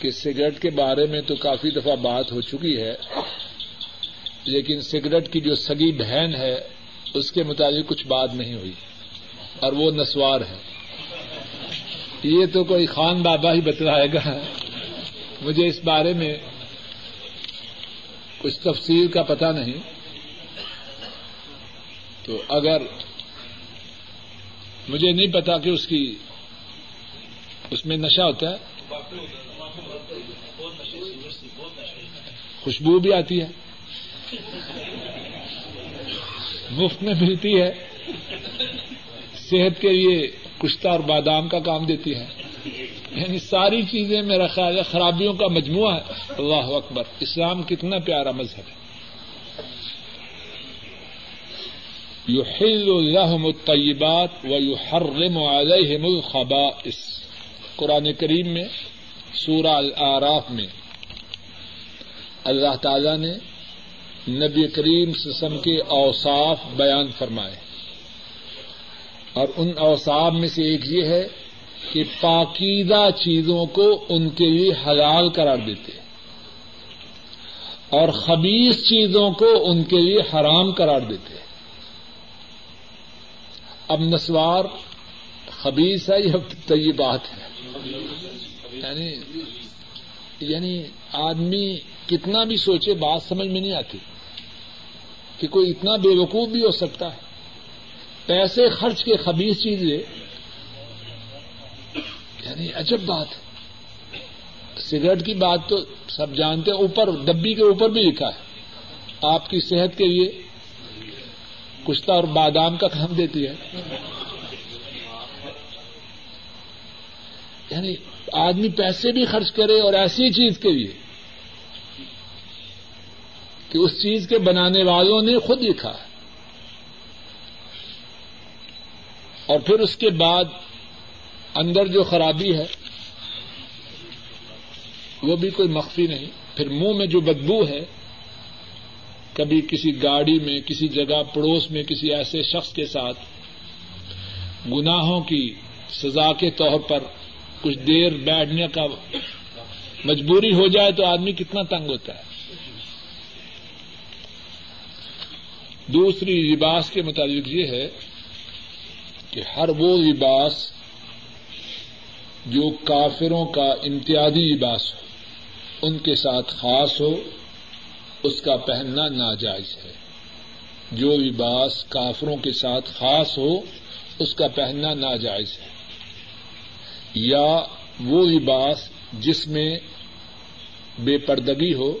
کہ سگریٹ کے بارے میں تو کافی دفعہ بات ہو چکی ہے، لیکن سگریٹ کی جو سگی بہن ہے، اس کے مطابق کچھ بات نہیں ہوئی اور وہ نسوار ہے۔ یہ تو کوئی خان بابا ہی بتلائے گا۔ مجھے اس بارے میں کچھ تفصیل کا پتہ نہیں۔ تو اگر مجھے نہیں پتا کہ اس کی اس میں نشہ ہوتا ہے، خوشبو بھی آتی ہے، مفت میں ملتی ہے، صحت کے لیے کشتہ اور بادام کا کام دیتی ہے۔ یعنی ساری چیزیں میرا خیال ہے خرابیوں کا مجموعہ ہے۔ اللہ اکبر۔ اسلام کتنا پیارا مذہب ہے۔ یو ہل الحم الطیبات و یو حرم علیہم الخبائث۔ قرآن کریم میں، سورہ العراف میں اللہ تعالی نے نبی کریم سسم کے اوصاف بیان فرمائے۔ اور ان اوصاف میں سے ایک یہ ہے کہ پاکیزہ چیزوں کو ان کے لیے حلال قرار دیتے اور خبیص چیزوں کو ان کے لیے حرام قرار دیتے اب نسوار خبیص ہے یہ طیبات بات ہے یعنی یعنی آدمی کتنا بھی سوچے بات سمجھ میں نہیں آتی کہ کوئی اتنا بے وقوف بھی ہو سکتا ہے۔ پیسے خرچ کے خبیص چیزیں یعنی عجب بات ہے۔ سگریٹ کی بات تو سب جانتے ہیں، اوپر ڈبی کے اوپر بھی لکھا ہے۔ آپ کی صحت کے لیے کشتہ اور بادام کا کام دیتی ہے۔ یعنی آدمی پیسے بھی خرچ کرے اور ایسی چیز کے لیے کہ اس چیز کے بنانے والوں نے خود لکھا ہے۔ اور پھر اس کے بعد اندر جو خرابی ہے، وہ بھی کوئی مخفی نہیں۔ پھر منہ میں جو بدبو ہے، کبھی کسی گاڑی میں، کسی جگہ پڑوس میں، کسی ایسے شخص کے ساتھ گناہوں کی سزا کے طور پر کچھ دیر بیٹھنے کا مجبوری ہو جائے تو آدمی کتنا تنگ ہوتا ہے۔ دوسری لباس کے مطابق یہ ہے کہ ہر وہ لباس جو کافروں کا امتیازی لباس ہو، ان کے ساتھ خاص ہو، اس کا پہننا ناجائز ہے۔ جو لباس کافروں کے ساتھ خاص ہو، اس کا پہننا ناجائز ہے۔ یا وہ لباس جس میں بے پردگی ہو،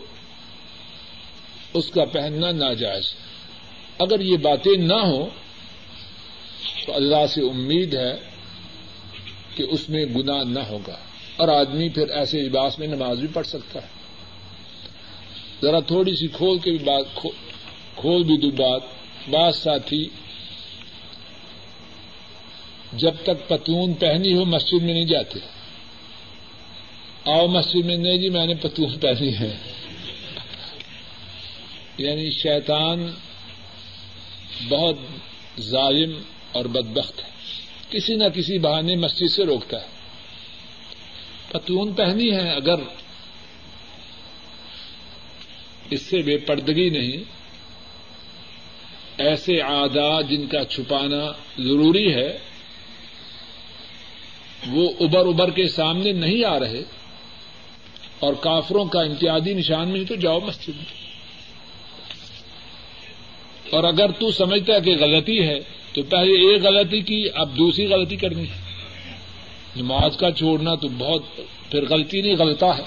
اس کا پہننا ناجائز ہے۔ اگر یہ باتیں نہ ہوں، تو اللہ سے امید ہے کہ اس میں گنا نہ ہوگا۔ اور آدمی پھر ایسے لباس میں نماز بھی پڑھ سکتا ہے۔ ذرا تھوڑی سی کھول کے بھی بات کھول بھی دوں بات۔ بعض ساتھی، جب تک پتون پہنی ہو مسجد میں نہیں جاتے۔ آؤ مسجد میں، نہیں جی میں نے پتون پہنی ہے۔ یعنی شیطان بہت ظالم اور بدبخت ہے۔ کسی نہ کسی بہانے مسجد سے روکتا ہے۔ پتون پہنی ہے اگر اس سے بے پردگی نہیں، ایسے عادات جن کا چھپانا ضروری ہے، وہ ابر ابر کے سامنے نہیں آ رہے اور کافروں کا امتیازی نشان نہیں تو جاؤ مسجد میں۔ اور اگر تو سمجھتا ہے کہ غلطی ہے تو پہلے ایک غلطی کی، اب دوسری غلطی کرنی ہے۔ نماز کا چھوڑنا تو بہت، پھر غلطی نہیں غلطا ہے۔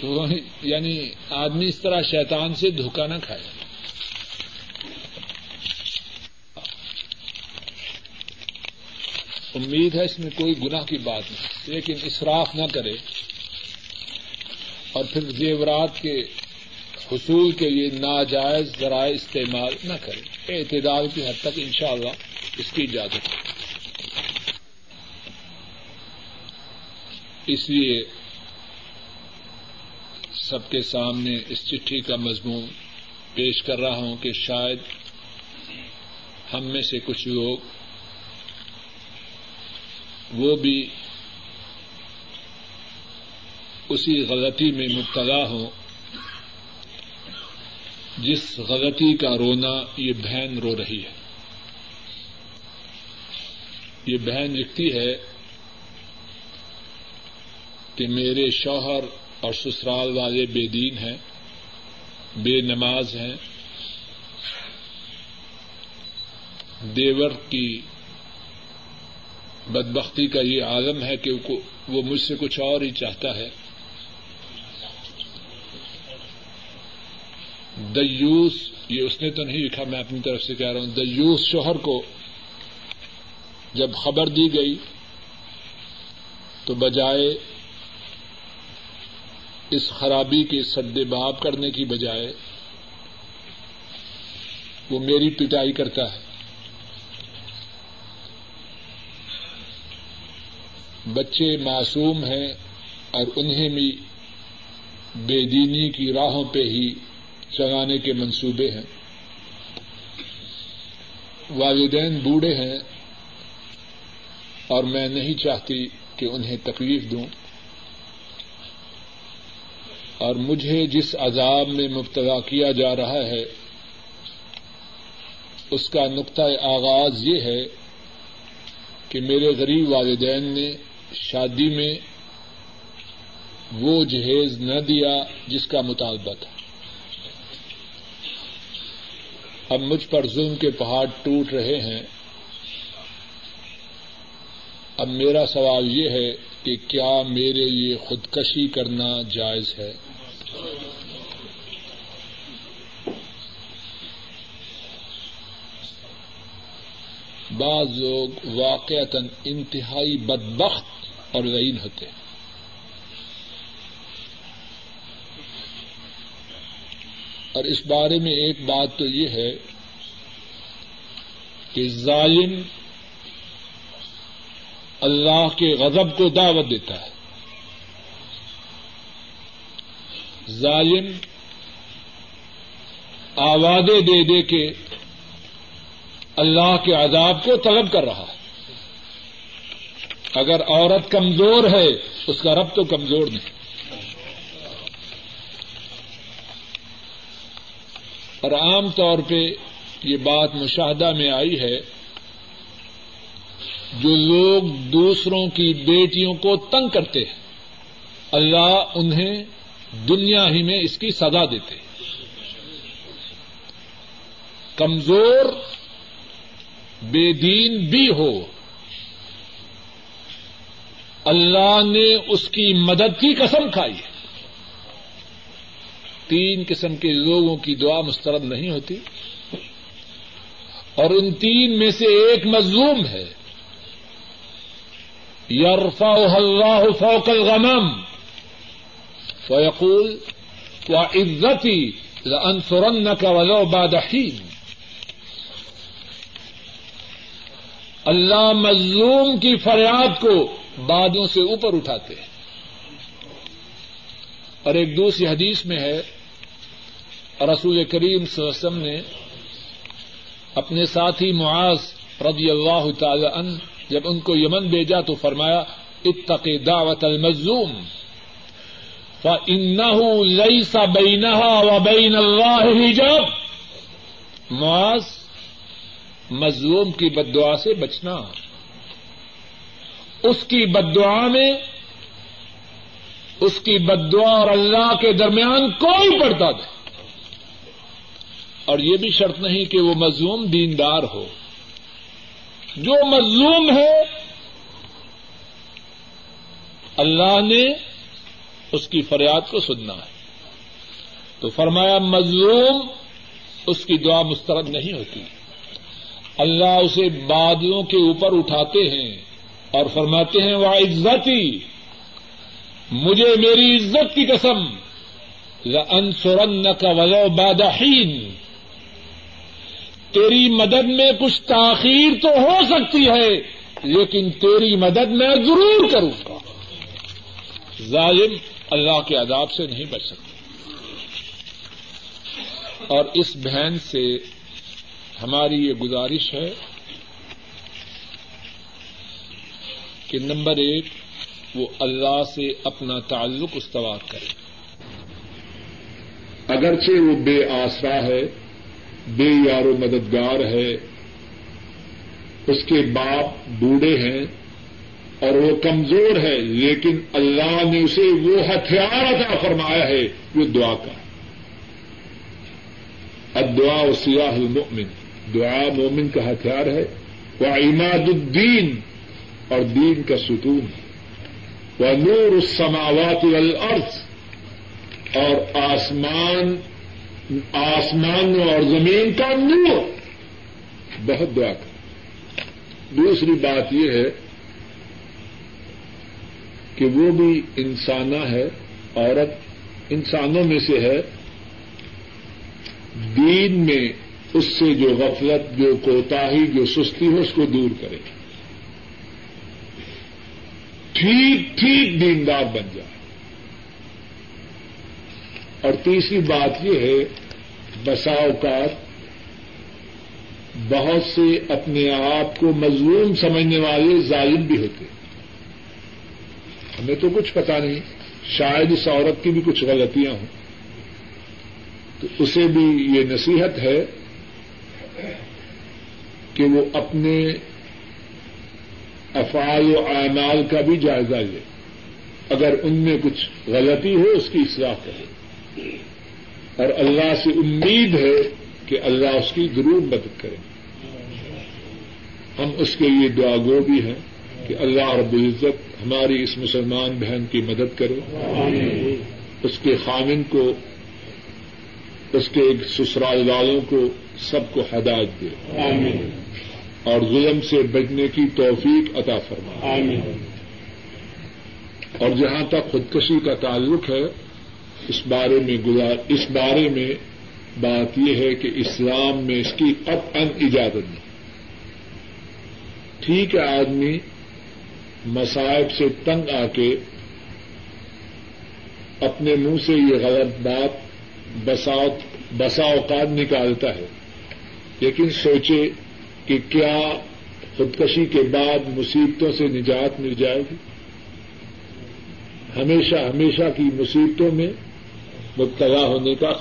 تو یعنی آدمی اس طرح شیطان سے دھوکا نہ کھائے۔ امید ہے اس میں کوئی گناہ کی بات نہیں۔ لیکن اسراف نہ کرے۔ اور پھر زیورات کے حصول کے لیے ناجائز ذرائع استعمال نہ کرے۔ اعتدال کی حد تک ان شاء اللہ اس کی اجازت ہے۔ اس لیے سب کے سامنے اس چٹھی کا مضمون پیش کر رہا ہوں کہ شاید ہم میں سے کچھ لوگ وہ بھی اسی غلطی میں مبتلا ہوں۔ جس غلطی کا رونا یہ بہن رو رہی ہے۔ یہ بہن لکھتی ہے کہ میرے شوہر اور سسرال والے بے دین ہیں، بے نماز ہیں۔ دیور کی بدبختی کا یہ عالم ہے کہ وہ مجھ سے کچھ اور ہی چاہتا ہے۔ دیوس یہ اس نے تو نہیں لکھا، میں اپنی طرف سے کہہ رہا ہوں دیوس شوہر کو جب خبر دی گئی، تو بجائے اس خرابی کے سدے باب کرنے کی بجائے، وہ میری پٹائی کرتا ہے۔ بچے معصوم ہیں اور انہیں بھی بے دینی کی راہوں پہ ہی چلانے کے منصوبے ہیں۔ والدین بوڑھے ہیں اور میں نہیں چاہتی کہ انہیں تکلیف دوں۔ اور مجھے جس عذاب میں مبتلا کیا جا رہا ہے، اس کا نقطۂ آغاز یہ ہے کہ میرے غریب والدین نے شادی میں وہ جہیز نہ دیا جس کا مطالبہ تھا۔ اب مجھ پر ظلم کے پہاڑ ٹوٹ رہے ہیں۔ اب میرا سوال یہ ہے کہ کیا میرے لیے خودکشی کرنا جائز ہے؟ بعض لوگ واقعتا انتہائی بدبخت اور لعین ہوتے ہیں۔ اور اس بارے میں ایک بات تو یہ ہے کہ ظالم اللہ کے غضب کو دعوت دیتا ہے۔ ظالم آوازیں دے دے کے اللہ کے عذاب کو طلب کر رہا ہے۔ اگر عورت کمزور ہے، اس کا رب تو کمزور نہیں۔ اور عام طور پہ یہ بات مشاہدہ میں آئی ہے، جو لوگ دوسروں کی بیٹیوں کو تنگ کرتے ہیں، اللہ انہیں دنیا ہی میں اس کی سزا دیتے کمزور بے دین بھی ہو، اللہ نے اس کی مدد کی قسم کھائی ہے۔ تین قسم کے لوگوں کی دعا مسترد نہیں ہوتی اور ان تین میں سے ایک مظلوم ہے۔ یارفا اللہ فوق الغمم فیقول و عزتی انسرن کا ولو بادحین اللہ مظلوم کی فریاد کو بادوں سے اوپر اٹھاتے ہیں۔ اور ایک دوسری حدیث میں ہے رسول کریم صلی اللہ علیہ وسلم نے اپنے ساتھی معاذ رضی اللہ تعالی عنہ جب ان کو یمن بھیجا تو فرمایا، اتق دعوت المظلوم، فإنه ليس بينها وبين الله حجاب۔ معاذ، مظلوم کی بد دعا سے بچنا۔ اس کی بد دعا میں، اس کی بد دعا اور اللہ کے درمیان کوئی پردہ نہیں۔ اور یہ بھی شرط نہیں کہ وہ مظلوم دیندار ہو۔ جو مظلوم ہے، اللہ نے اس کی فریاد کو سننا ہے۔ تو فرمایا، مظلوم اس کی دعا مسترد نہیں ہوتی۔ اللہ اسے بادلوں کے اوپر اٹھاتے ہیں اور فرماتے ہیں وہ عزتی، مجھے میری عزت کی قسم انسورن کا وزو بادہین تیری مدد میں کچھ تاخیر تو ہو سکتی ہے، لیکن تیری مدد میں ضرور کروں گا۔ ظالم اللہ کے عذاب سے نہیں بچ سکتا۔ اور اس بہن سے ہماری یہ گزارش ہے کہ نمبر ایک، وہ اللہ سے اپنا تعلق استوار کرے۔ اگرچہ وہ بے آسرا ہے بے یار و مددگار ہے، اس کے باپ بوڑھے ہیں اور وہ کمزور ہے، لیکن اللہ نے اسے وہ ہتھیار عطا فرمایا ہے جو دعا کا۔ اب دعا و سیاح المؤمن۔ دعا مومن کا ہتھیار ہے۔ وہ اماد الدین اور دین کا ستون۔ وہ نور السماوات والارض اور آسمان آسمان اور زمین کا نور۔ بہت دعا۔ کر دوسری بات یہ ہے کہ وہ بھی انسانہ ہے، عورت انسانوں میں سے ہے۔ دین میں اس سے جو غفلت، جو کوتاہی، جو سستی ہو، اس کو دور کرے۔ ٹھیک ٹھیک دیندار بن جائے۔ اور تیسری بات یہ ہے بسا اوقات بہت سے اپنے آپ کو مظلوم سمجھنے والے ظالم بھی ہوتے ہمیں تو کچھ پتا نہیں، شاید اس عورت کی بھی کچھ غلطیاں ہوں۔ تو اسے بھی یہ نصیحت ہے کہ وہ اپنے افعال و اعمال کا بھی جائزہ لے۔ اگر ان میں کچھ غلطی ہو، اس کی اصلاح کرے۔ اور اللہ سے امید ہے کہ اللہ اس کی ضرور مدد کرے۔ ہم اس کے لیے دعا گو بھی ہیں کہ اللہ رب العزت ہماری اس مسلمان بہن کی مدد کرے۔ اس کے خامن کو اس کے سسرال والوں کو سب کو ہدایت دے۔ آمین۔ اور ظلم سے بچنے کی توفیق عطا فرما۔ آمین۔ اور جہاں تک خودکشی کا تعلق ہے اس بارے میں گزار، اس بارے میں بات یہ ہے کہ اسلام میں اس کی اب ان اجازت نہیں۔ ٹھیک ہے آدمی مسائب سے تنگ آ کے اپنے منہ سے یہ غلط بات بسا اوقات نکالتا ہے، لیکن سوچے کہ کیا خودکشی کے بعد مصیبتوں سے نجات مل جائے گی؟ ہمیشہ ہمیشہ کی مصیبتوں میں مبتلا ہونے کا